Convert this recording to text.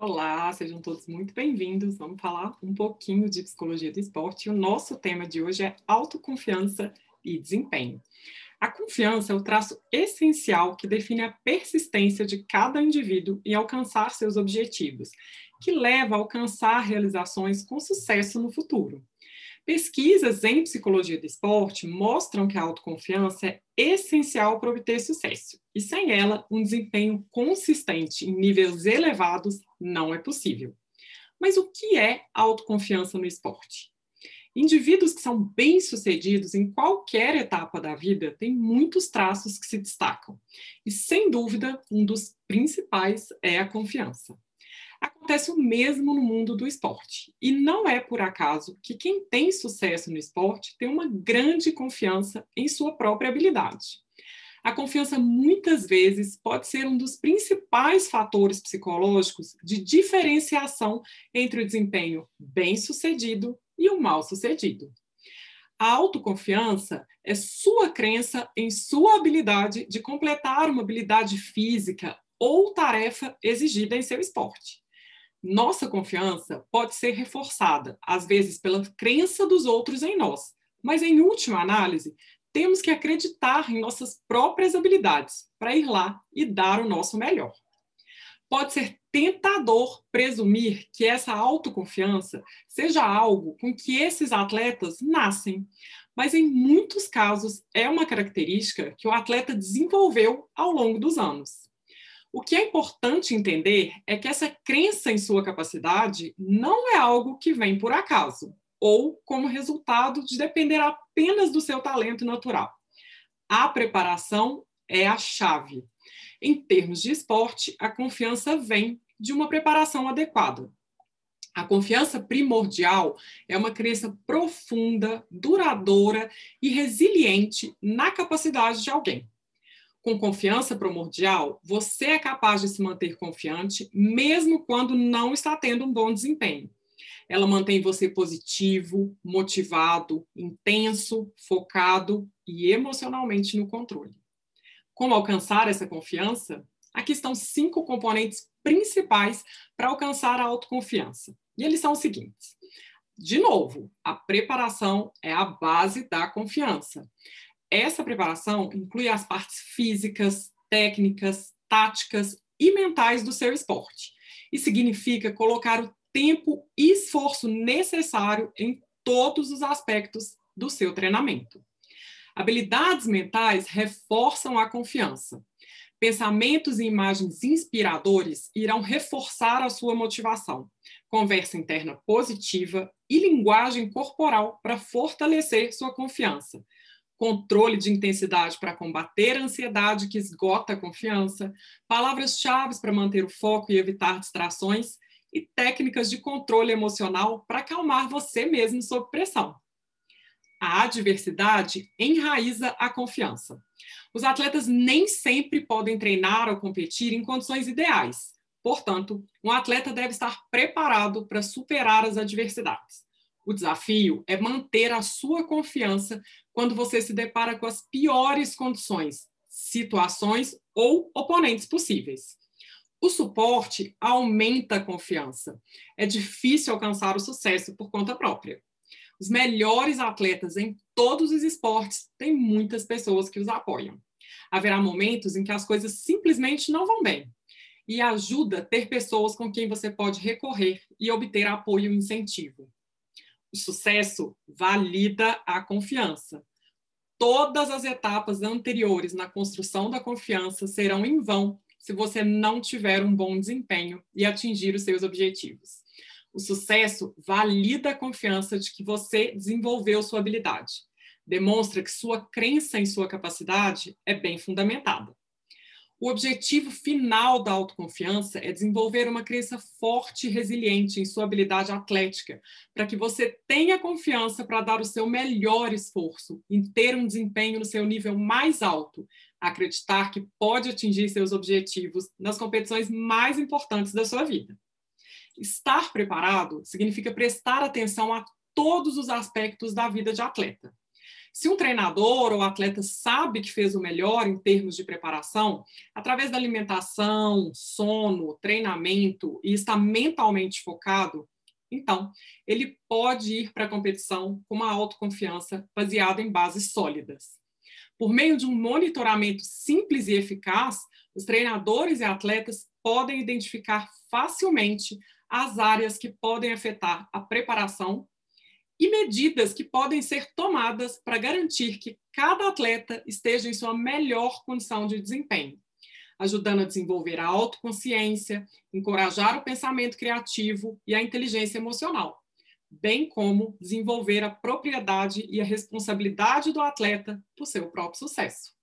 Olá, sejam todos muito bem-vindos. Vamos falar um pouquinho de psicologia do esporte. O nosso tema de hoje é autoconfiança e desempenho. A confiança é o traço essencial que define a persistência de cada indivíduo em alcançar seus objetivos, que leva a alcançar realizações com sucesso no futuro. Pesquisas em psicologia do esporte mostram que a autoconfiança é essencial para obter sucesso, e sem ela, um desempenho consistente em níveis elevados não é possível. Mas o que é autoconfiança no esporte? Indivíduos que são bem-sucedidos em qualquer etapa da vida têm muitos traços que se destacam, e sem dúvida, um dos principais é a confiança. Acontece o mesmo no mundo do esporte. E não é por acaso que quem tem sucesso no esporte tem uma grande confiança em sua própria habilidade. A confiança muitas vezes pode ser um dos principais fatores psicológicos de diferenciação entre o desempenho bem-sucedido e o mal-sucedido. A autoconfiança é sua crença em sua habilidade de completar uma habilidade física ou tarefa exigida em seu esporte. Nossa confiança pode ser reforçada, às vezes, pela crença dos outros em nós, mas, em última análise, temos que acreditar em nossas próprias habilidades para ir lá e dar o nosso melhor. Pode ser tentador presumir que essa autoconfiança seja algo com que esses atletas nascem, mas em muitos casos é uma característica que o atleta desenvolveu ao longo dos anos. O que é importante entender é que essa crença em sua capacidade não é algo que vem por acaso ou como resultado de depender apenas do seu talento natural. A preparação é a chave. Em termos de esporte, a confiança vem de uma preparação adequada. A confiança primordial é uma crença profunda, duradoura e resiliente na capacidade de alguém com confiança primordial, você é capaz de se manter confiante, mesmo quando não está tendo um bom desempenho. Ela mantém você positivo, motivado, intenso, focado e emocionalmente no controle. Como alcançar essa confiança? Aqui estão cinco componentes principais para alcançar a autoconfiança. E eles são os seguintes. De novo, a preparação é a base da confiança. Essa preparação inclui as partes físicas, técnicas, táticas e mentais do seu esporte. E significa colocar o tempo e esforço necessário em todos os aspectos do seu treinamento. Habilidades mentais reforçam a confiança. Pensamentos e imagens inspiradores irão reforçar a sua motivação. Conversa interna positiva e linguagem corporal para fortalecer sua confiança controle de intensidade para combater a ansiedade que esgota a confiança, palavras-chave para manter o foco e evitar distrações e técnicas de controle emocional para acalmar você mesmo sob pressão. A adversidade enraiza a confiança. Os atletas nem sempre podem treinar ou competir em condições ideais. Portanto, um atleta deve estar preparado para superar as adversidades. O desafio é manter a sua confiança quando você se depara com as piores condições, situações ou oponentes possíveis. O suporte aumenta a confiança. É difícil alcançar o sucesso por conta própria. Os melhores atletas em todos os esportes têm muitas pessoas que os apoiam. Haverá momentos em que as coisas simplesmente não vão bem. E ajuda ter pessoas com quem você pode recorrer e obter apoio e incentivo. O sucesso valida a confiança. Todas as etapas anteriores na construção da confiança serão em vão se você não tiver um bom desempenho e atingir os seus objetivos. O sucesso valida a confiança de que você desenvolveu sua habilidade. Demonstra que sua crença em sua capacidade é bem fundamentada. O objetivo final da autoconfiança é desenvolver uma crença forte e resiliente em sua habilidade atlética, para que você tenha confiança para dar o seu melhor esforço, em ter um desempenho no seu nível mais alto, acreditar que pode atingir seus objetivos nas competições mais importantes da sua vida. Estar preparado significa prestar atenção a todos os aspectos da vida de atleta. Se um treinador ou atleta sabe que fez o melhor em termos de preparação, através da alimentação, sono, treinamento e está mentalmente focado, então ele pode ir para a competição com uma autoconfiança baseada em bases sólidas. Por meio de um monitoramento simples e eficaz, os treinadores e atletas podem identificar facilmente as áreas que podem afetar a preparação e medidas que podem ser tomadas para garantir que cada atleta esteja em sua melhor condição de desempenho, ajudando a desenvolver a autoconsciência, encorajar o pensamento criativo e a inteligência emocional, bem como desenvolver a propriedade e a responsabilidade do atleta por seu próprio sucesso.